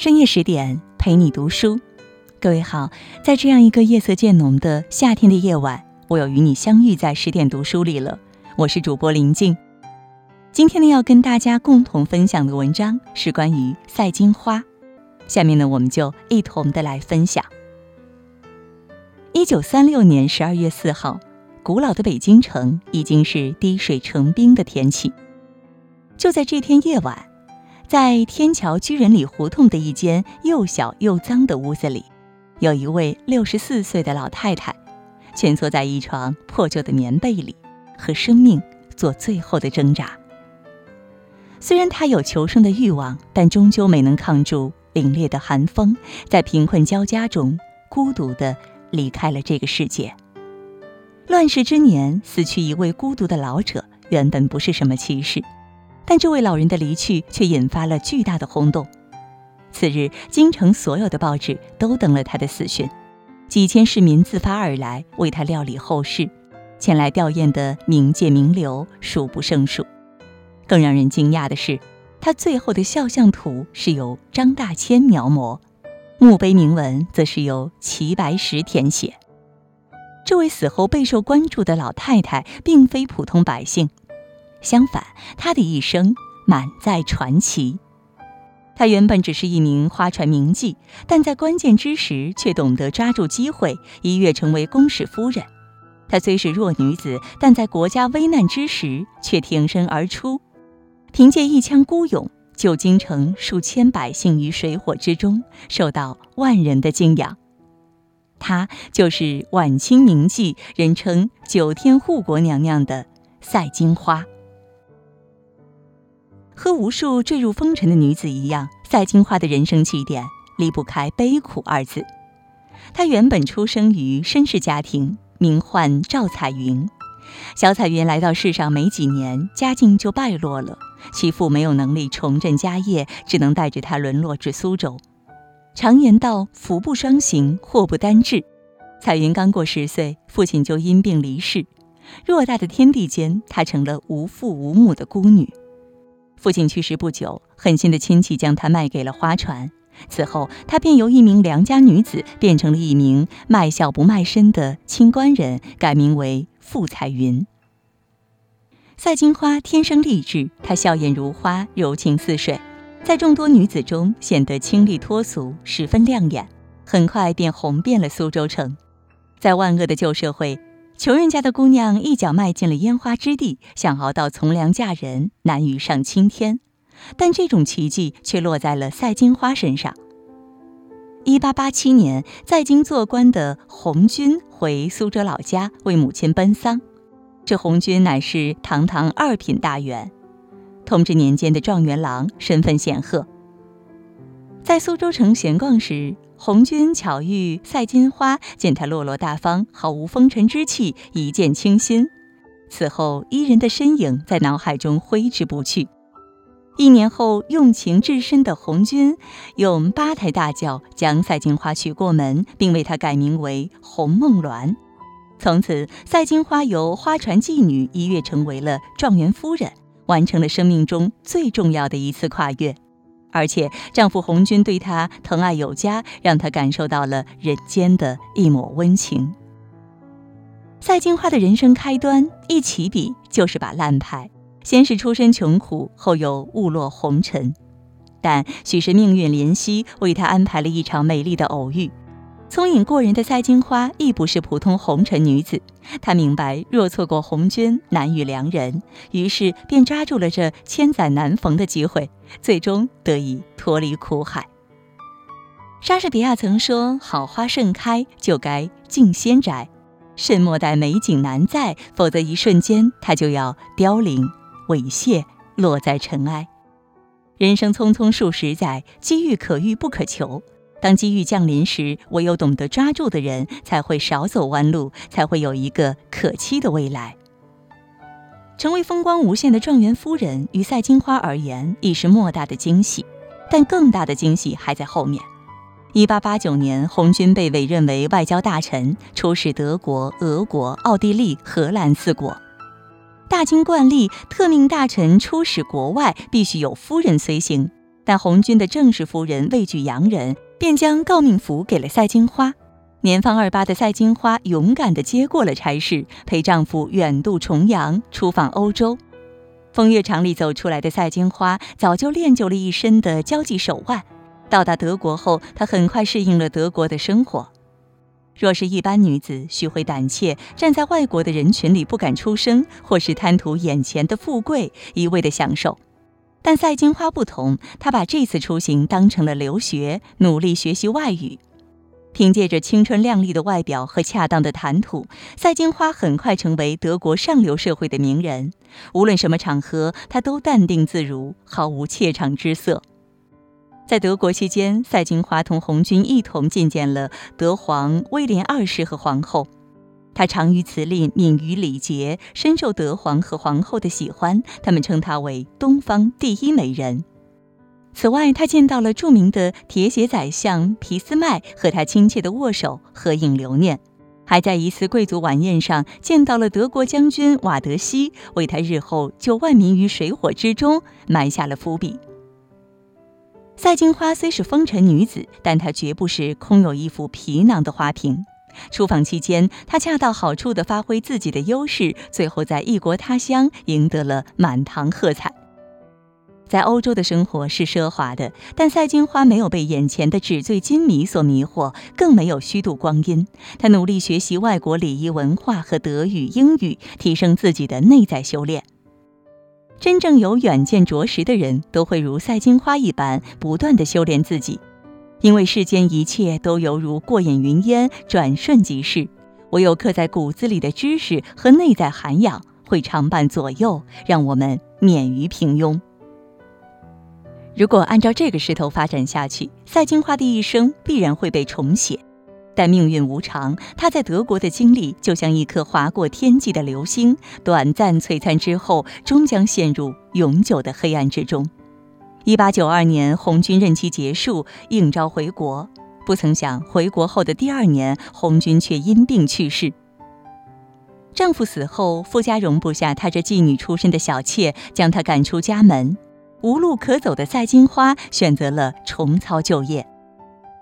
深夜十点陪你读书，各位好，在这样一个夜色渐浓的夏天的夜晚，我又与你相遇在十点读书里了。我是主播林静，今天呢要跟大家共同分享的文章是关于赛金花。下面呢我们就一同的来分享。一九三六年十二月四号，古老的北京城已经是滴水成冰的天气。就在这天夜晚。在天桥居仁里胡同的一间又小又脏的屋子里，有一位六十四岁的老太太，蜷缩在一床破旧的棉被里，和生命做最后的挣扎。虽然她有求生的欲望，但终究没能抗住凛冽的寒风，在贫困交加中孤独地离开了这个世界。乱世之年死去一位孤独的老者，原本不是什么奇事。但这位老人的离去却引发了巨大的轰动。次日，京城所有的报纸都登了他的死讯，几千市民自发而来为他料理后事，前来吊唁的名界名流数不胜数。更让人惊讶的是，他最后的肖像图是由张大千描摹，墓碑铭文则是由齐白石填写。这位死后备受关注的老太太，并非普通百姓。相反，他的一生满载传奇。他原本只是一名花船名妓，但在关键之时却懂得抓住机会，一跃成为公使夫人。她虽是弱女子，但在国家危难之时却挺身而出，凭借一腔孤勇救京城数千百姓于水火之中，受到万人的敬仰。她就是晚清名妓，人称“九天护国娘娘”的赛金花。和无数坠入风尘的女子一样，赛金花的人生起点离不开悲苦二字。她原本出生于绅士家庭，名唤赵彩云。小彩云来到世上没几年，家境就败落了。其父没有能力重振家业，只能带着她沦落至苏州。常言道：“福不双行，祸不单至。”彩云刚过十岁，父亲就因病离世。偌大的天地间，她成了无父无母的孤女。父亲去世不久，狠心的亲戚将她卖给了花船。此后，她便由一名良家女子变成了一名卖笑不卖身的清官人，改名为傅彩云。赛金花天生丽质，她笑颜如花，柔情似水，在众多女子中显得清丽脱俗，十分亮眼。很快便红遍了苏州城，在万恶的旧社会。穷人家的姑娘一脚迈进了烟花之地，想熬到从良嫁人难于上青天，但这种奇迹却落在了赛金花身上。一八八七年，在京做官的红军回苏州老家为母亲奔丧，这红军乃是堂堂二品大员，同治年间的状元郎，身份显赫。在苏州城闲逛时。红军巧遇赛金花，见她落落大方，毫无风尘之气，一见倾心。此后，伊人的身影在脑海中挥之不去。一年后，用情至深的红军用八抬大轿将赛金花娶过门，并为她改名为红梦鸾。从此，赛金花由花船妓女一跃成为了状元夫人，完成了生命中最重要的一次跨越。而且，丈夫红军对她疼爱有加，让她感受到了人间的一抹温情。赛金花的人生开端一起笔就是把烂牌，先是出身穷苦，后又误落红尘，但许是命运怜惜，为她安排了一场美丽的偶遇。聪颖过人的赛金花亦不是普通红尘女子，她明白若错过红军，难遇良人，于是便抓住了这千载难逢的机会，最终得以脱离苦海。莎士比亚曾说：“好花盛开，就该敬仙摘，慎莫待美景难再，否则一瞬间它就要凋零猥亵，落在尘埃。”人生匆匆数十载，机遇可遇不可求。当机遇降临时，唯有懂得抓住的人，才会少走弯路，才会有一个可期的未来。成为风光无限的状元夫人，于赛金花而言已是莫大的惊喜，但更大的惊喜还在后面。一八八九年，红军被委任为外交大臣，出使德国、俄国、奥地利、荷兰四国。大清惯例，特命大臣出使国外，必须有夫人随行。但红军的正式夫人畏惧洋人，便将诰命符给了赛金花。年方二八的赛金花勇敢地接过了差事，陪丈夫远渡重洋，出访欧洲。风月场里走出来的赛金花，早就练就了一身的交际手腕。到达德国后，她很快适应了德国的生活。若是一般女子，须会胆怯，站在外国的人群里不敢出声，或是贪图眼前的富贵，一味的享受。但赛金花不同，她把这次出行当成了留学，努力学习外语。凭借着青春靓丽的外表和恰当的谈吐，赛金花很快成为德国上流社会的名人。无论什么场合，她都淡定自如，毫无怯场之色。在德国期间，赛金花同红军一同觐见了德皇威廉二世和皇后。她长于辞令，敏于礼节，深受德皇和皇后的喜欢，他们称她为“东方第一美人”。此外，他见到了著名的铁血宰相皮斯麦，和他亲切的握手合影留念，还在一次贵族晚宴上见到了德国将军瓦德西，为他日后救万民于水火之中埋下了伏笔。赛金花虽是风尘女子，但她绝不是空有一副皮囊的花瓶。出访期间，他恰到好处地发挥自己的优势，最后在异国他乡赢得了满堂喝彩。在欧洲的生活是奢华的，但赛金花没有被眼前的纸醉金迷所迷惑，更没有虚度光阴。她努力学习外国礼仪文化和德语、英语，提升自己的内在修炼。真正有远见卓识的人都会如赛金花一般，不断的修炼自己，因为世间一切都犹如过眼云烟，转瞬即逝。唯有刻在骨子里的知识和内在涵养，会常伴左右，让我们免于平庸。如果按照这个势头发展下去，赛金花的一生必然会被重写。但命运无常，她在德国的经历就像一颗划过天际的流星，短暂璀璨之后，终将陷入永久的黑暗之中。一八九二年，红军任期结束，应召回国。不曾想，回国后的第二年，红军却因病去世。丈夫死后，傅家容不下她这妓女出身的小妾，将她赶出家门。无路可走的赛金花选择了重操旧业。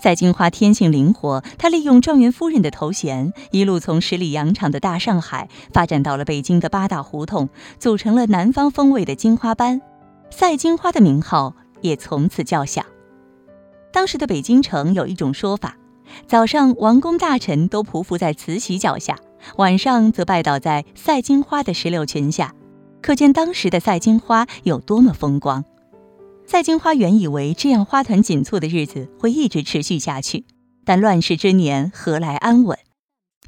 赛金花天性灵活，她利用状元夫人的头衔，一路从十里洋场的大上海发展到了北京的八大胡同，组成了南方风味的金花班。赛金花的名号也从此叫响。当时的北京城有一种说法：早上王公大臣都匍匐在慈禧脚下，晚上则拜倒在赛金花的石榴裙下。可见当时的赛金花有多么风光。赛金花原以为这样花团锦簇的日子会一直持续下去，但乱世之年何来安稳？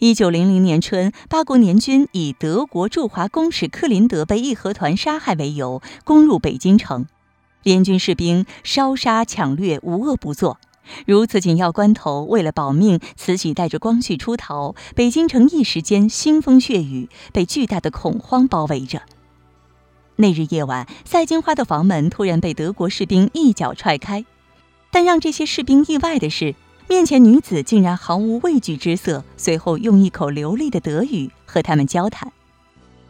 一九零零年春，八国联军以德国驻华公使克林德被义和团杀害为由，攻入北京城。联军士兵烧杀抢掠，无恶不作。如此紧要关头，为了保命，慈禧带着光绪出逃，北京城一时间腥风血雨，被巨大的恐慌包围着。那日夜晚，赛金花的房门突然被德国士兵一脚踹开，但让这些士兵意外的是，面前女子竟然毫无畏惧之色，随后用一口流利的德语和他们交谈。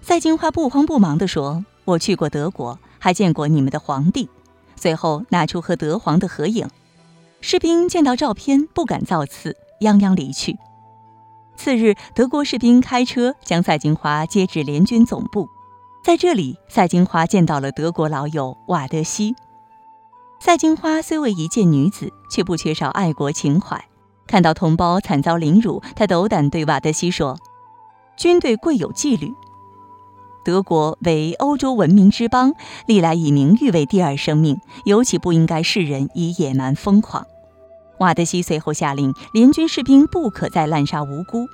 赛金花不慌不忙地说：“我去过德国，还见过你们的皇帝。”随后拿出和德皇的合影。士兵见到照片不敢造次，泱泱离去。次日，德国士兵开车将赛金花接至联军总部。在这里，赛金花见到了德国老友瓦德西。赛金花虽为一介女子，却不缺少爱国情怀。看到同胞惨遭凌辱，她斗胆对瓦德西说：“军队贵有纪律。德国为欧洲文明之邦，历来以名誉为第二生命，尤其不应该世人以野蛮疯狂。”瓦德西随后下令，联军士兵不可再滥杀无辜。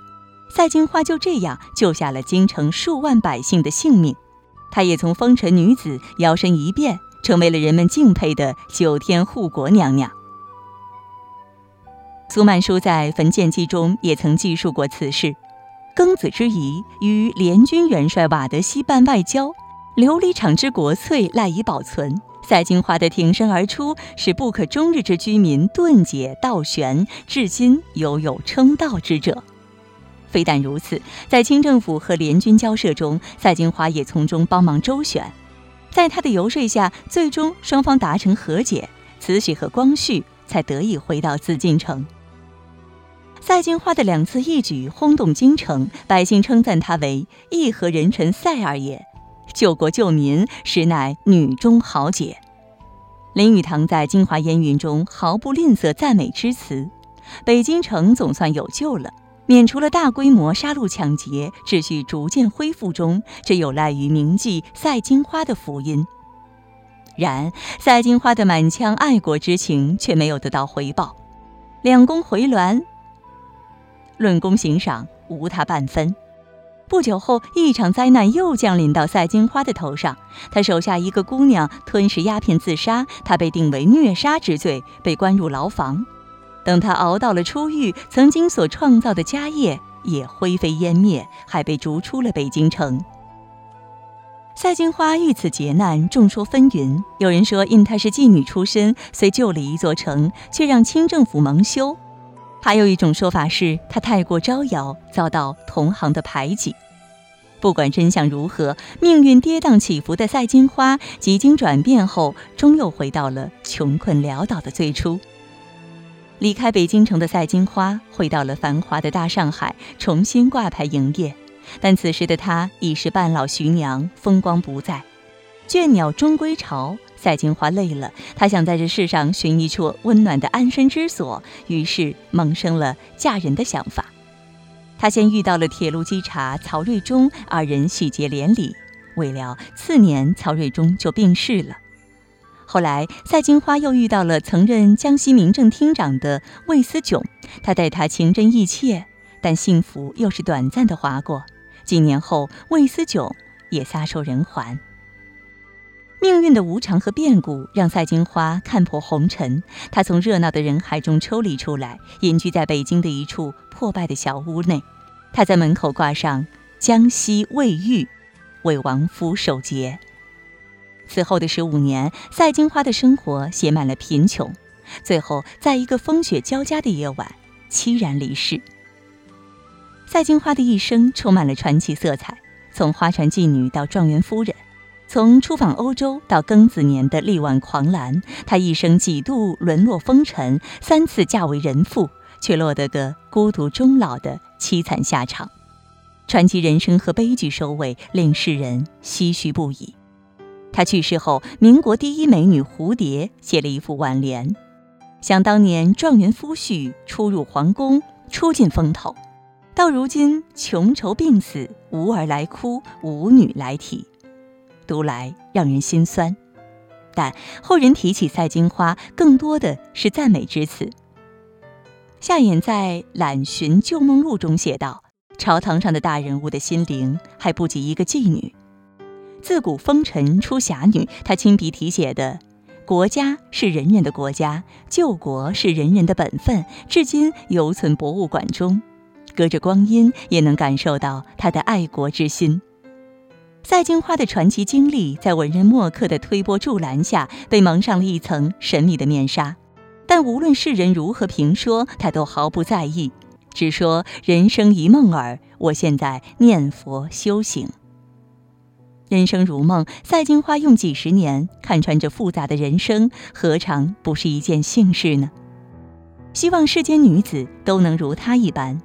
赛金花就这样救下了京城数万百姓的性命。她也从风尘女子摇身一变，成为了人们敬佩的九天护国娘娘。苏曼殊在《焚剑记》中也曾记述过此事：庚子之仪，与联军元帅瓦德西办外交，琉璃厂之国粹赖以保存。赛金花的挺身而出，使不可终日之居民顿解倒悬，至今犹有称道之者。非但如此，在清政府和联军交涉中，赛金花也从中帮忙周旋。在他的游说下，最终双方达成和解。慈禧和光绪才得以回到紫禁城。赛金花的两次义举轰动京城，百姓称赞她为义和人臣赛二爷，救国救民，实乃女中豪杰。林语堂在《京华烟云》中毫不吝啬赞美之词，北京城总算有救了，免除了大规模杀戮抢劫，秩序逐渐恢复中，这有赖于铭记赛金花的福音。然赛金花的满腔爱国之情却没有得到回报，两宫回銮。论功行赏，无他半分。不久后，一场灾难又降临到赛金花的头上。他手下一个姑娘吞食鸦片自杀，他被定为虐杀之罪，被关入牢房。等他熬到了出狱，曾经所创造的家业也灰飞烟灭，还被逐出了北京城。赛金花遇此劫难，众说纷纭。有人说，因她是妓女出身，虽救了一座城，却让清政府蒙羞。还有一种说法是，她太过招摇，遭到同行的排挤。不管真相如何，命运跌宕起伏的赛金花，几经转变后，终又回到了穷困潦倒的最初。离开北京城的赛金花，回到了繁华的大上海，重新挂牌营业。但此时的她已是半老徐娘，风光不再。倦鸟终归巢。赛金花累了，她想在这世上寻一处温暖的安身之所，于是萌生了嫁人的想法。她先遇到了铁路稽查曹瑞忠，二人喜结连理。未料次年曹瑞忠就病逝了。后来赛金花又遇到了曾任江西民政厅长的魏思炯，他待她情真意切，但幸福又是短暂的划过。几年后，魏思炯也撒手人寰。命运的无常和变故让赛金花看破红尘，她从热闹的人海中抽离出来，隐居在北京的一处破败的小屋内。她在门口挂上“江西未遇”，为亡夫守节。此后的十五年，赛金花的生活写满了贫穷，最后在一个风雪交加的夜晚凄然离世。赛金花的一生充满了传奇色彩，从花船妓女到状元夫人。从出访欧洲到庚子年的力挽狂澜，她一生几度沦落风尘，三次嫁为人妇，却落得个孤独终老的凄惨下场。传奇人生和悲剧收尾，令世人唏嘘不已。她去世后，民国第一美女蝴蝶写了一副挽联：想当年状元夫婿初入皇宫，出尽风头，到如今穷愁病死，无儿来哭，无女来提。读来让人心酸，但后人提起赛金花，更多的是赞美之词。夏衍在《览寻旧梦录》中写道：“朝堂上的大人物的心灵，还不及一个妓女。自古风尘出侠女。”他亲笔题写的“国家是人人的国家，救国是人人的本分”，至今犹存博物馆中。隔着光阴，也能感受到他的爱国之心。赛金花的传奇经历，在文人墨客的推波助澜下，被蒙上了一层神秘的面纱。但无论世人如何评说，他都毫不在意，只说人生一梦耳。我现在念佛修行。人生如梦，赛金花用几十年看穿这复杂的人生，何尝不是一件幸事呢？希望世间女子都能如她一般，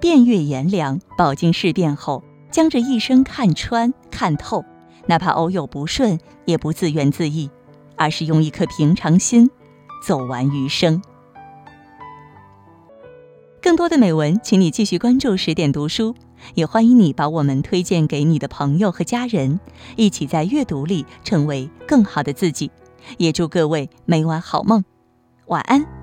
遍阅炎凉，饱经世变后。将这一生看穿、看透，哪怕偶有不顺，也不自怨自艾，而是用一颗平常心走完余生。更多的美文，请你继续关注十点读书，也欢迎你把我们推荐给你的朋友和家人，一起在阅读里成为更好的自己。也祝各位每晚好梦，晚安。